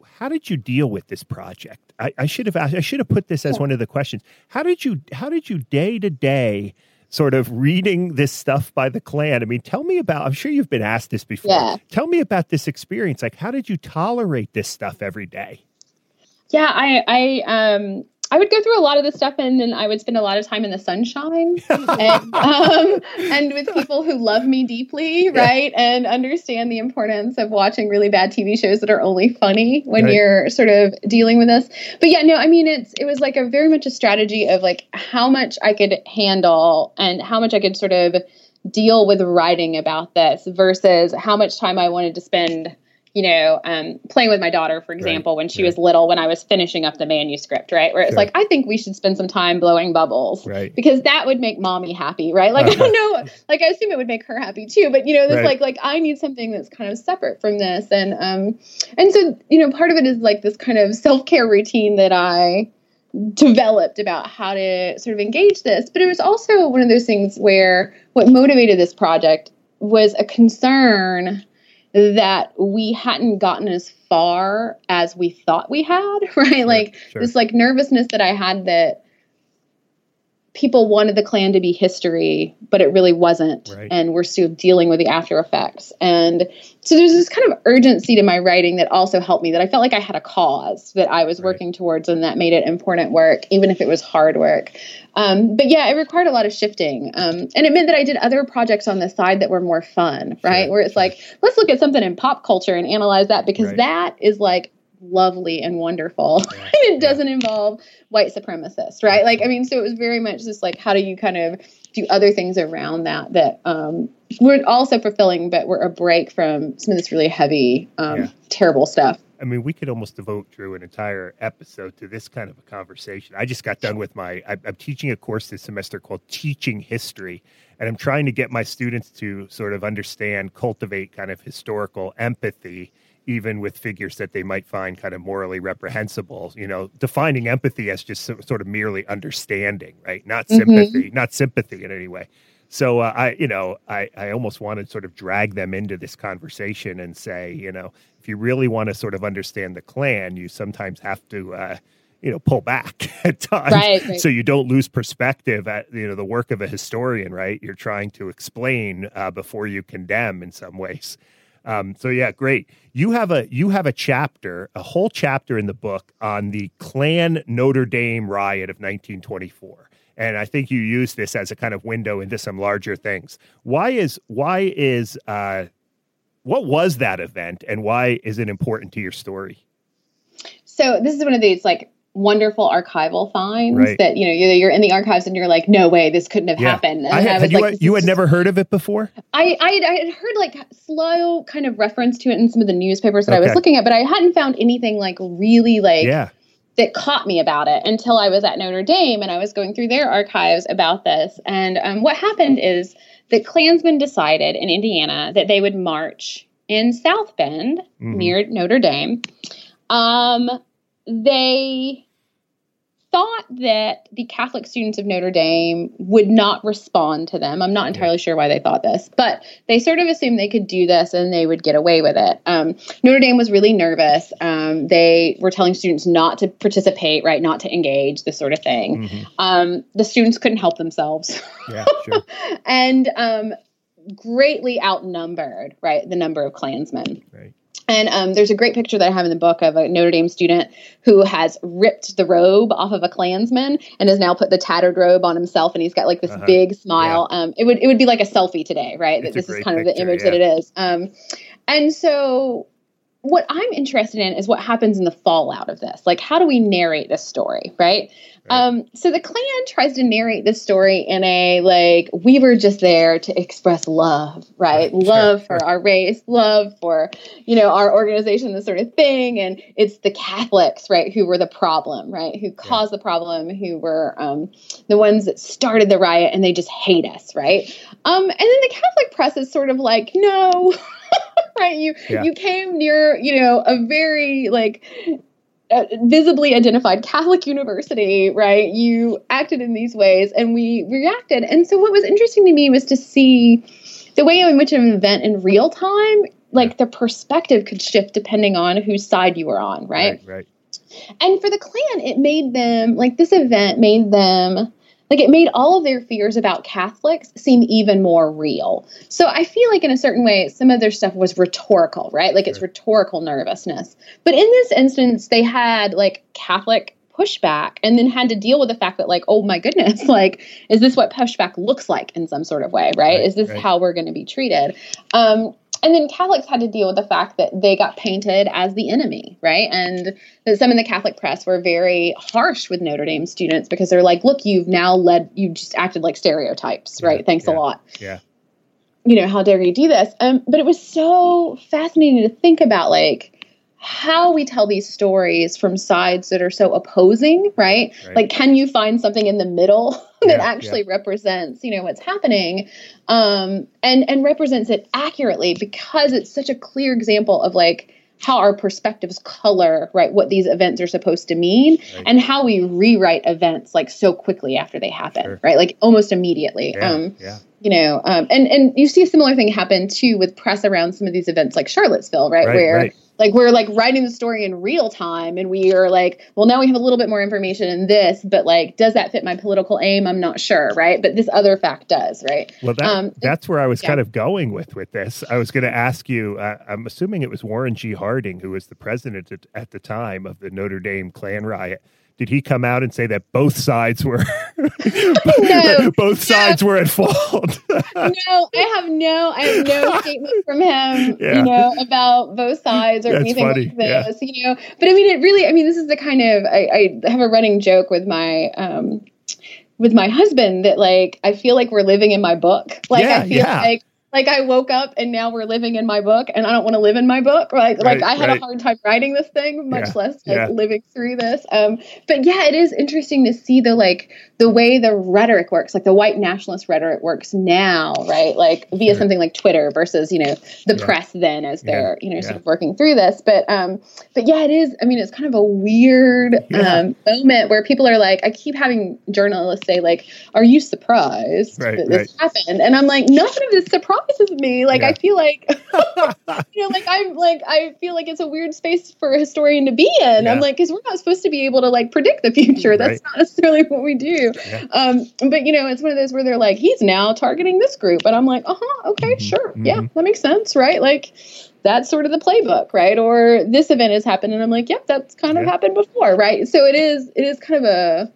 how did you deal with this project I, I should have asked i should have put this as yeah. one of the questions how did you how did you day to day sort of reading this stuff by the Klan. I mean, tell me about, I'm sure you've been asked this before. Yeah. Tell me about this experience. Like, how did you tolerate this stuff every day? Yeah, I I um I would go through a lot of the stuff and then I would spend a lot of time in the sunshine and, um, and with people who love me deeply, right? And understand the importance of watching really bad TV shows that are only funny when right. you're sort of dealing with this. But yeah, no, I mean, it's, it was like a very much a strategy of like how much I could handle and how much I could sort of deal with writing about this versus how much time I wanted to spend you know, um, playing with my daughter, for example, right. when she right. was little, when I was finishing up the manuscript, right? Where it's sure. like, I think we should spend some time blowing bubbles, right? Because that would make mommy happy, right? Like. I don't know, like I assume it would make her happy too, but you know, this right. like, like I need something that's kind of separate from this, and um, and so you know, part of it is like this kind of self care routine that I developed about how to sort of engage this, but it was also one of those things where what motivated this project was a concern that we hadn't gotten as far as we thought we had, right? Sure, like sure. this like nervousness that I had that people wanted the Klan to be history, but it really wasn't. Right. And we're still dealing with the after effects. And so there's this kind of urgency to my writing that also helped me that I felt like I had a cause that I was right. working towards and that made it important work, even if it was hard work. Um, but yeah, it required a lot of shifting. Um, and it meant that I did other projects on the side that were more fun, right? Sure. Where it's like, let's look at something in pop culture and analyze that because right. that is like lovely and wonderful. And it doesn't involve white supremacists, right? Like, I mean, so it was very much just like, how do you kind of do other things around that that um, were also fulfilling, but were a break from some of this really heavy, um, yeah. terrible stuff. I mean, we could almost devote Drew an entire episode to this kind of a conversation. I just got done with my, I'm teaching a course this semester called Teaching History, and I'm trying to get my students to sort of understand, cultivate kind of historical empathy even with figures that they might find kind of morally reprehensible. You know, defining empathy as just sort of merely understanding, right? Not mm-hmm. sympathy, mm-hmm. not sympathy in any way. So uh, I, you know, I, I almost want to sort of drag them into this conversation and say, you know, if you really want to sort of understand the Klan, you sometimes have to, uh, you know, pull back at times, right, right. so you don't lose perspective at you know the work of a historian. Right, you're trying to explain uh, before you condemn in some ways. Um, so yeah, great. You have a you have a chapter, a whole chapter in the book on the Klan Notre Dame riot of 1924. And I think you use this as a kind of window into some larger things. Why is why is uh, what was that event, and why is it important to your story? So this is one of these like wonderful archival finds Right. that you know you're, you're in the archives and you're like, no way, this couldn't have Yeah. happened. And I had, was had you, like, you had never heard of it before? I, I, had- I had heard like slow kind of reference to it in some of the newspapers that I was looking at, but I hadn't found anything like really like yeah. that caught me about it until I was at Notre Dame and I was going through their archives about this. And um, what happened is that Klansmen decided in Indiana that they would march in South Bend Mhm. near Notre Dame. Um, they thought that the Catholic students of Notre Dame would not respond to them. I'm not entirely sure why they thought this, but they sort of assumed they could do this and they would get away with it. Um, Notre Dame was really nervous. Um, they were telling students not to participate, right, not to engage, this sort of thing. Mhm. Um, the students couldn't help themselves Yeah, sure. and um, greatly outnumbered, right, the number of Klansmen. Right. And um, there's a great picture that I have in the book of a Notre Dame student who has ripped the robe off of a Klansman and has now put the tattered robe on himself, and he's got like this Uh-huh. big smile. Um, it would it would be like a selfie today, right? That this is kind of the image yeah. that it is. Um, and so, what I'm interested in is what happens in the fallout of this. Like, how do we narrate this story, right? Right. Um, so the Klan tries to narrate this story in a like we were just there to express love, right? Right, sure, Love for our race, love for you know our organization, this sort of thing, and it's the Catholics, right, who were the problem, right, who caused the problem, who were um, the ones that started the riot, and they just hate us, right? Um, and then the Catholic press is sort of like, no, right? You Yeah. you came near, you know, a very like Uh, visibly identified Catholic university, right? You acted in these ways, and we reacted. And so, what was interesting to me was to see the way in which an event in real time, like the perspective could shift depending on whose side you were on, right? Right. right. And for the Klan, it made them like this event made them like it made all of their fears about Catholics seem even more real. So I feel like in a certain way, some of their stuff was rhetorical, right? Like it's rhetorical nervousness. But in this instance, they had like Catholic pushback and then had to deal with the fact that like oh my goodness like is this what pushback looks like in some sort of way right, Right, is this right. how we're going to be treated um and then Catholics had to deal with the fact that they got painted as the enemy, right? And that some in the Catholic press were very harsh with Notre Dame students because they're like, look, you've now led, you just acted like stereotypes, Yeah, right? Thanks yeah, a lot. yeah. You know, how dare you do this? Um, but it was so fascinating to think about, like, how we tell these stories from sides that are so opposing, right? Right. Like, can you find something in the middle that Yeah, actually represents, you know, what's happening, um, and and represents it accurately because it's such a clear example of like how our perspectives color right what these events are supposed to mean Right. and how we rewrite events like so quickly after they happen Sure. right like almost immediately Yeah. um yeah. you know um and and you see a similar thing happen too with press around some of these events like charlottesville right, Right, where right. Like we're like writing the story in real time and we are like well now we have a little bit more information in this but like does that fit my political aim i'm not sure right but this other fact does right Well, that, Um, that's where I was yeah. kind of going with with this. I was going to ask you. Uh, I'm assuming it was Warren G. Harding who was the president at, at the time of the Notre Dame Klan riot. Did he come out and say that both sides were No. both sides were at fault? no, I have no, I have no statement from him, Yeah. you know, about both sides or That's anything funny, like this, you know. But I mean, it really, I mean, this is the kind of, I, I have a running joke with my, um, with my husband that like I feel like we're living in my book. Like Yeah, I feel yeah. like like I woke up and now we're living in my book and I don't want to live in my book. Like right, like I had right. a hard time writing this thing, much yeah. less like yeah. living through this. Um but yeah, it is interesting to see the like the way the rhetoric works, like the white nationalist rhetoric works now, right? Like via right. something like Twitter versus, you know, the yeah. press then as they're, you know, sort of working through this. But um but yeah, it is I mean it's kind of a weird um moment where people are like I keep having journalists say like, Are you surprised right, that this happened? And I'm like, none of this surprises me. Like yeah. I feel like you know, like I'm like I feel like it's a weird space for a historian to be in. Yeah. I'm like, because we're not supposed to be able to like predict the future. That's not necessarily what we do. Yeah. Um, but you know, it's one of those where they're like, he's now targeting this group, and I'm like, uh huh, okay, mm-hmm. sure, mm-hmm. yeah, that makes sense, right? Like that's sort of the playbook, right? Or this event has happened, and I'm like, yep, that's kind of happened before, right? So it is it is kind of a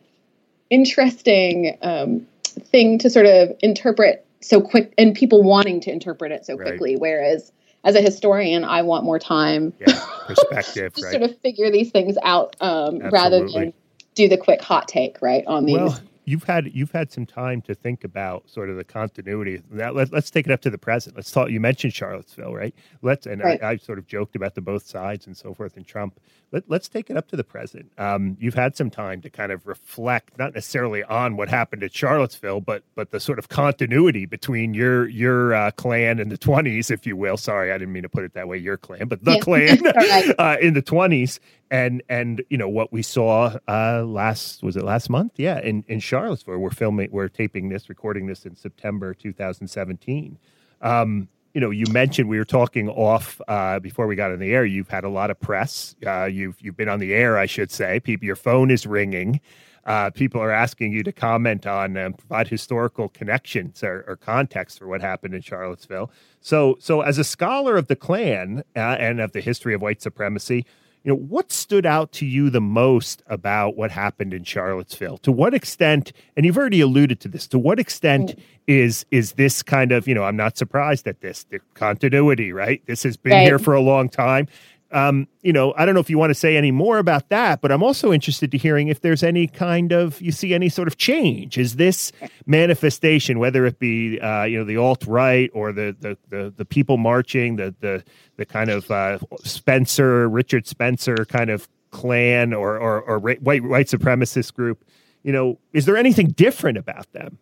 interesting um, thing to sort of interpret so quick and people wanting to interpret it so quickly right. whereas as a historian i want more time yeah, perspective to right. sort of figure these things out um, rather than do the quick hot take right on these well, you've had you've had some time to think about sort of the continuity. Now let, us take it up to the present. Let's talk. You mentioned Charlottesville, right? Let's and right. I, I, sort of joked about the both sides and so forth and Trump. Let, us take it up to the present. Um, you've had some time to kind of reflect, not necessarily on what happened at Charlottesville, but but the sort of continuity between your your uh, Klan in the twenties, if you will. Sorry, I didn't mean to put it that way. Your Klan, but the yeah. Klan uh, in the twenties and and you know what we saw uh last was it last month yeah in in charlottesville we're filming we're taping this recording this in september 2017 um you know you mentioned we were talking off uh before we got on the air you've had a lot of press. Uh you've you've been on the air i should say. People your phone is ringing. Uh, people are asking you to comment on and provide historical connections or, or, context for what happened in Charlottesville. So, so as a scholar of the Klan uh, and of the history of white supremacy, you know what stood out to you the most about what happened in Charlottesville to what extent and you've already alluded to this to what extent mm. is is this kind of you know I'm not surprised at this the continuity right this has been right. here for a long time um, you know, I don't know if you want to say any more about that, but I'm also interested to hearing if there's any kind of you see any sort of change. Is this manifestation, whether it be uh, you know the alt right or the, the the the people marching, the the the kind of uh, Spencer Richard Spencer kind of clan or or, or white white supremacist group? You know, is there anything different about them?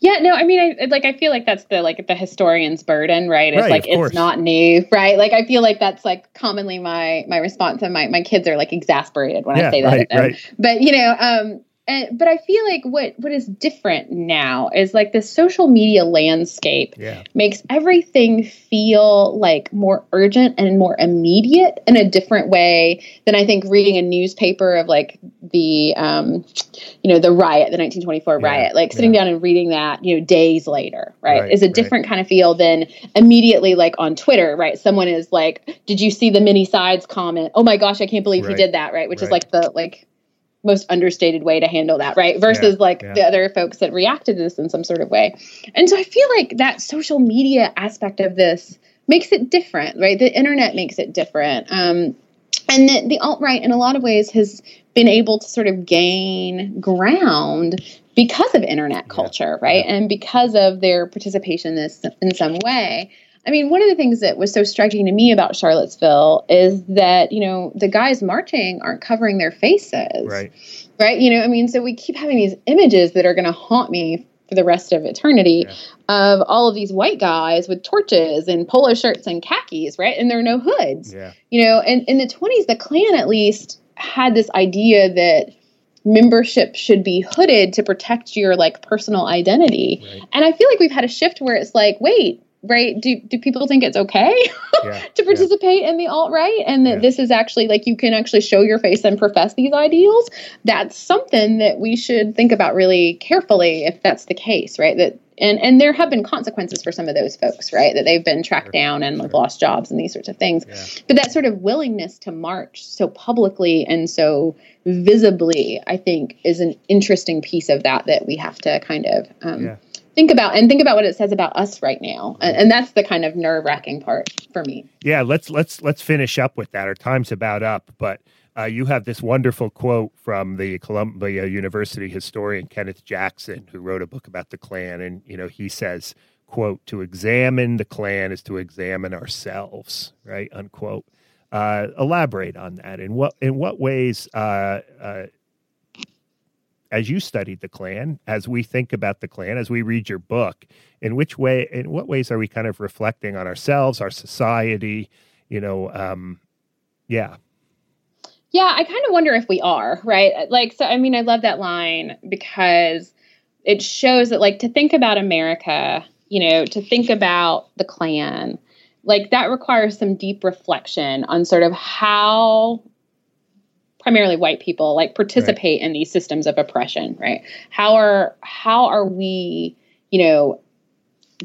Yeah, no, I mean, I, like I feel like that's the like the historian's burden, right? It's right, like it's not new, right? Like I feel like that's like commonly my my response, and my my kids are like exasperated when yeah, I say that. Right, right. But you know, um, and, but I feel like what what is different now is like the social media landscape yeah. makes everything feel like more urgent and more immediate in a different way than I think reading a newspaper of like the um, you know the riot, the 1924 yeah. riot. Like sitting yeah. down and reading that, you know, days later, right, right is a different right. kind of feel than immediately like on Twitter, right? Someone is like, "Did you see the many sides comment? Oh my gosh, I can't believe right. he did that!" Right, which is like the like most understated way to handle that, right? Versus yeah, like yeah. the other folks that reacted to this in some sort of way. And so I feel like that social media aspect of this makes it different, right? The internet makes it different. Um, and the, the alt right, in a lot of ways, has been able to sort of gain ground because of internet culture, yeah, right? And because of their participation in this in some way. I mean, one of the things that was so striking to me about Charlottesville is that, you know, the guys marching aren't covering their faces. Right. Right. You know, I mean, so we keep having these images that are going to haunt me for the rest of eternity yeah. of all of these white guys with torches and polo shirts and khakis, right? And there are no hoods. Yeah. You know, and in the 20s, the Klan at least had this idea that membership should be hooded to protect your like personal identity. Right. And I feel like we've had a shift where it's like, wait, right do do people think it's okay yeah, to participate yeah. in the alt right and that yeah. this is actually like you can actually show your face and profess these ideals that's something that we should think about really carefully if that's the case right that and and there have been consequences for some of those folks right? That they've been tracked down and like lost jobs and these sorts of things. But that sort of willingness to march so publicly and so visibly i think is an interesting piece of that that we have to kind of um, think about and think about what it says about us right now. And, and that's the kind of nerve-wracking part for me. Yeah let's let's let's finish up with that. Our time's about up but uh, you have this wonderful quote from the Columbia University historian Kenneth Jackson, who wrote a book about the Klan, and you know he says, quote, to examine the Klan is to examine ourselves, right? Unquote. Uh, elaborate on that. In what in what ways, uh, uh, as you studied the Klan, as we think about the Klan, as we read your book, in which way, in what ways are we kind of reflecting on ourselves, our society? You know, um, yeah. Yeah, I kind of wonder if we are, right? Uh, like, so, I mean, I love that line because it shows that, like, to think about America, you know, to think about the Klan, like, that requires some deep reflection on sort of how primarily white people like participate right. in these systems of oppression right how are how are we you know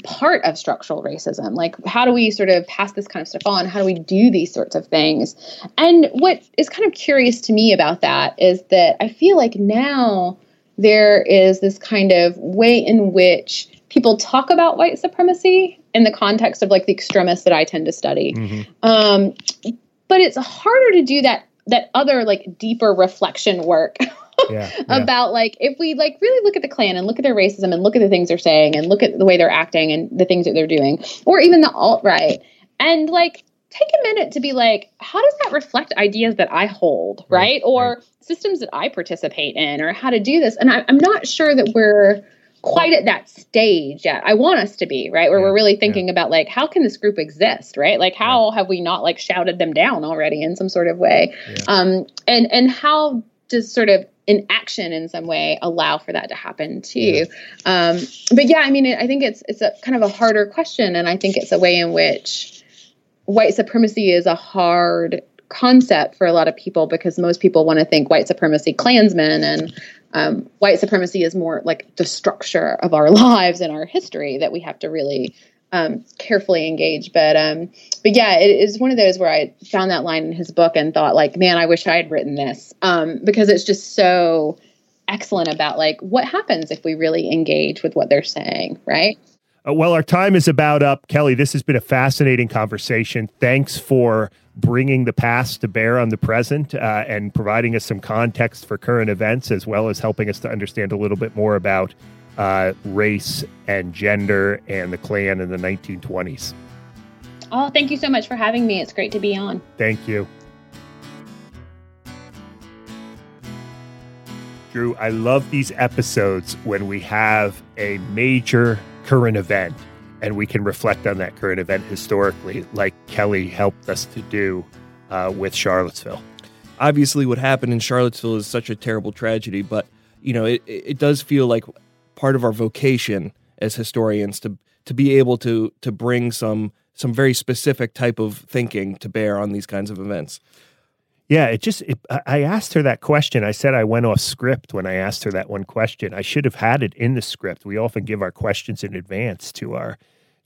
part of structural racism. Like how do we sort of pass this kind of stuff on? How do we do these sorts of things? And what is kind of curious to me about that is that i feel like now there is this kind of way in which people talk about white supremacy in the context of like the extremists that i tend to study. Mm-hmm. um, but it's harder to do that that other like deeper reflection work yeah, yeah. about like if we like really look at the Klan and look at their racism and look at the things they're saying and look at the way they're acting and the things that they're doing, or even the alt right, and like take a minute to be like, how does that reflect ideas that I hold, right? right? Or right. systems that I participate in, or how to do this? And I, I'm not sure that we're quite at that stage yet. I want us to be, right? Where yeah, we're really thinking yeah. about like how can this group exist, right? Like how yeah. have we not like shouted them down already in some sort of way? Um and and how does sort of an action in some way allow for that to happen too? Um but yeah, I mean I think it's it's a kind of a harder question and I think it's a way in which white supremacy is a hard concept for a lot of people because most people want to think white supremacy Klansmen and um, white supremacy is more like the structure of our lives and our history that we have to really um, carefully engage. But um, but yeah, it is one of those where I found that line in his book and thought like, man, I wish I had written this um, because it's just so excellent about like what happens if we really engage with what they're saying, right? Uh, well, our time is about up. Kelly, this has been a fascinating conversation. Thanks for bringing the past to bear on the present uh, and providing us some context for current events, as well as helping us to understand a little bit more about uh, race and gender and the Klan in the 1920s. Oh, thank you so much for having me. It's great to be on. Thank you. Drew, I love these episodes when we have a major current event and we can reflect on that current event historically, like Kelly helped us to do uh, with Charlottesville. Obviously, what happened in Charlottesville is such a terrible tragedy, but you know, it, it does feel like part of our vocation as historians to to be able to to bring some some very specific type of thinking to bear on these kinds of events. Yeah, it just, it, I asked her that question. I said I went off script when I asked her that one question. I should have had it in the script. We often give our questions in advance to our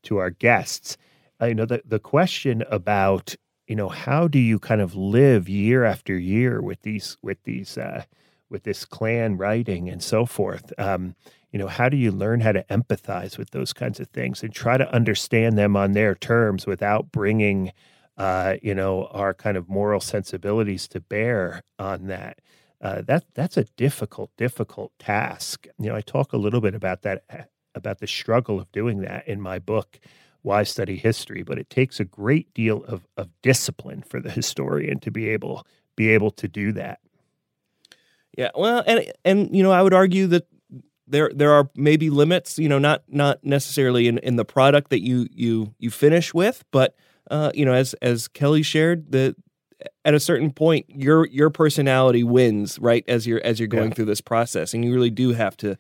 to our guests. Uh, you know, the, the question about, you know, how do you kind of live year after year with these, with these, uh, with this Klan writing and so forth. Um, you know, how do you learn how to empathize with those kinds of things and try to understand them on their terms without bringing, uh, you know, our kind of moral sensibilities to bear on that. Uh, that that's a difficult, difficult task. You know, I talk a little bit about that, uh, about the struggle of doing that in my book, Why Study History. But it takes a great deal of of discipline for the historian to be able be able to do that. Yeah, well, and and you know, I would argue that there there are maybe limits. You know, not not necessarily in in the product that you you you finish with, but uh, you know, as as Kelly shared, that at a certain point your your personality wins, right? As you're as you're going yeah. through this process, and you really do have to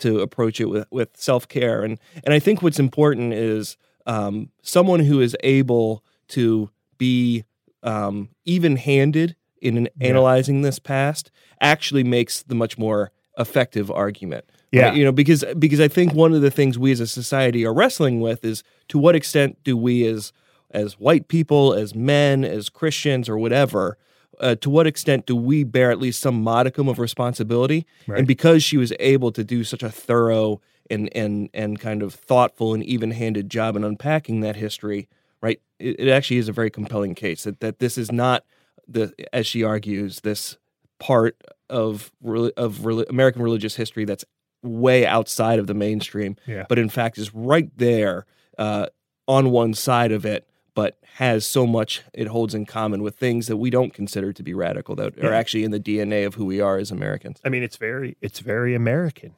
to approach it with with self care. And and I think what's important is um, someone who is able to be um, even handed in yeah. analyzing this past actually makes the much more effective argument. Yeah, right? you know, because because I think one of the things we as a society are wrestling with is to what extent do we as as white people, as men, as Christians, or whatever, uh, to what extent do we bear at least some modicum of responsibility? Right. And because she was able to do such a thorough and and and kind of thoughtful and even-handed job in unpacking that history, right? It, it actually is a very compelling case that that this is not the as she argues this part of of American religious history that's way outside of the mainstream, Yeah. but in fact is right there uh, on one side of it, but has so much it holds in common with things that we don't consider to be radical that are actually in the DNA of who we are as Americans. I mean, it's very it's very American.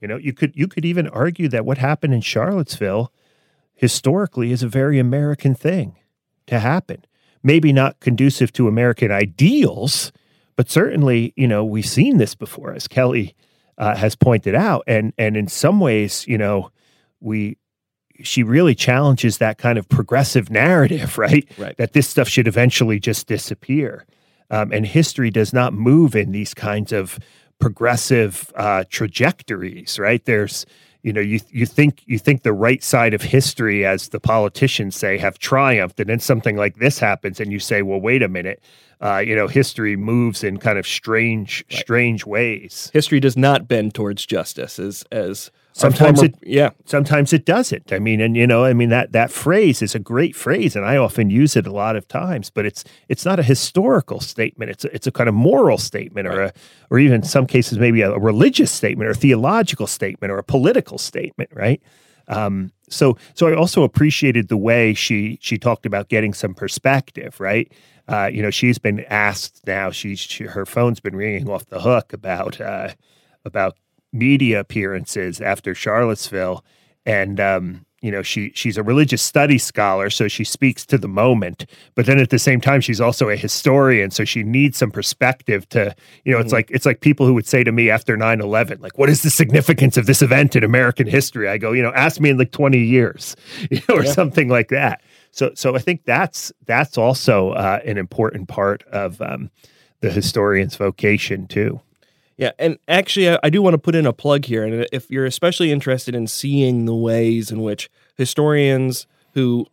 You know, you could you could even argue that what happened in Charlottesville historically is a very American thing to happen. Maybe not conducive to American ideals, but certainly, you know, we've seen this before, as Kelly uh, has pointed out, and and in some ways, you know, we she really challenges that kind of progressive narrative, right? Right. That this stuff should eventually just disappear. Um, and history does not move in these kinds of progressive uh, trajectories, right? There's, you know, you you think you think the right side of history, as the politicians say, have triumphed, and then something like this happens, and you say, well, wait a minute, uh, you know, history moves in kind of strange, strange ways. History does not bend towards justice, as as Sometimes former- it- yeah, sometimes it doesn't. I mean, and you know, I mean that that phrase is a great phrase, and I often use it a lot of times. But it's it's not a historical statement. It's a, it's a kind of moral statement, or a or even in some cases maybe a, religious statement, or a theological statement, or a political statement, right? Um, so so I also appreciated the way she she talked about getting some perspective, right? Uh, you know, she's been asked now. She's she, her phone's been ringing off the hook about uh, about media appearances after Charlottesville, and um, you know she she's a religious studies scholar, so she speaks to the moment. But then at the same time, she's also a historian, so she needs some perspective to you know. It's like it's like people who would say to me after 9-11, like, "What is the significance of this event in American history?" I go, you know, ask me in like twenty years, you know, or Yeah. something like that. So so I think that's that's also uh, an important part of um, the historian's vocation too. Yeah, and actually, I, I do want to put in a plug here. And if you're especially interested in seeing the ways in which historians who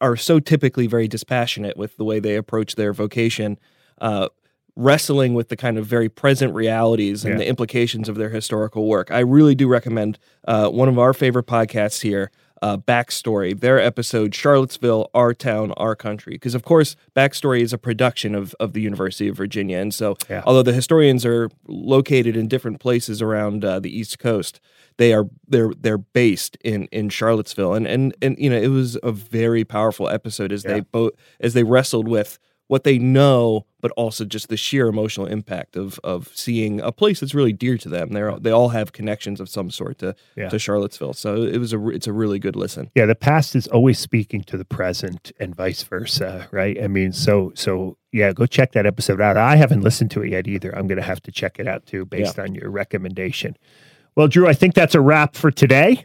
are so typically very dispassionate with the way they approach their vocation, uh, wrestling with the kind of very present realities and Yeah. the implications of their historical work, I really do recommend uh, one of our favorite podcasts here. Uh, Backstory, their episode Charlottesville, Our Town, Our Country. Because, of course, Backstory is a production of, of the University of Virginia. And so, Yeah. although the historians are located in different places around uh, the East Coast, they are they're they're based in in Charlottesville, and and and you know it was a very powerful episode as Yeah. they both as they wrestled with what they know, but also just the sheer emotional impact of of seeing a place that's really dear to them. They're they all have connections of some sort to Yeah. to Charlottesville, so it was a it's a really good listen. Yeah, the past is always speaking to the present and vice versa, right? I mean, so so yeah, go check that episode out. I haven't listened to it yet either. I'm going to have to check it out too based on your recommendation. Well, Drew, I think that's a wrap for today.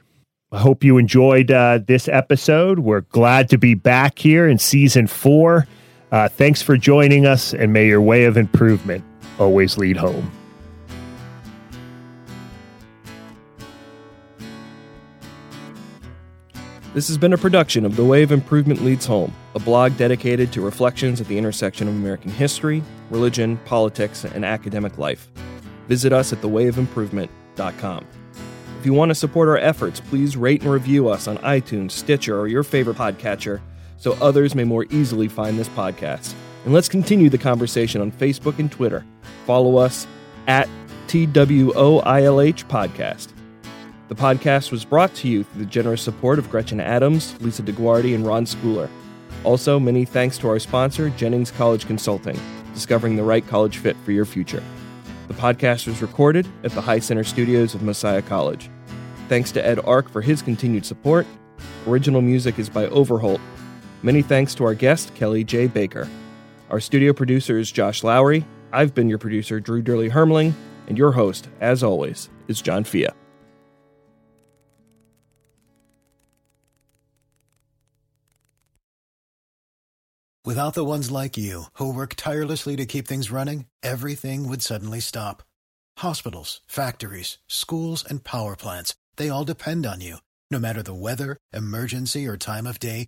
I hope you enjoyed uh, this episode. We're glad to be back here in season four. Uh, thanks for joining us, and may your way of improvement always lead home. This has been a production of The Way of Improvement Leads Home, a blog dedicated to reflections at the intersection of American history, religion, politics, and academic life. Visit us at thewayofimprovement.com. If you want to support our efforts, please rate and review us on iTunes, Stitcher, or your favorite podcatcher so others may more easily find this podcast. And let's continue the conversation on Facebook and Twitter. Follow us at TWOILH Podcast. The podcast was brought to you through the generous support of Gretchen Adams, Lisa DeGuardi, and Ron Schooler. Also, many thanks to our sponsor, Jennings College Consulting, discovering the right college fit for your future. The podcast was recorded at the High Center Studios of Messiah College. Thanks to Ed Ark for his continued support. Original music is by Overholt. Many thanks to our guest, Kelly J. Baker. Our studio producer is Josh Lowry. I've been your producer, Drew Dyrli Hermeling, and your host, as always, is John Fea. Without the ones like you, who work tirelessly to keep things running, everything would suddenly stop. Hospitals, factories, schools, and power plants, they all depend on you. No matter the weather, emergency, or time of day,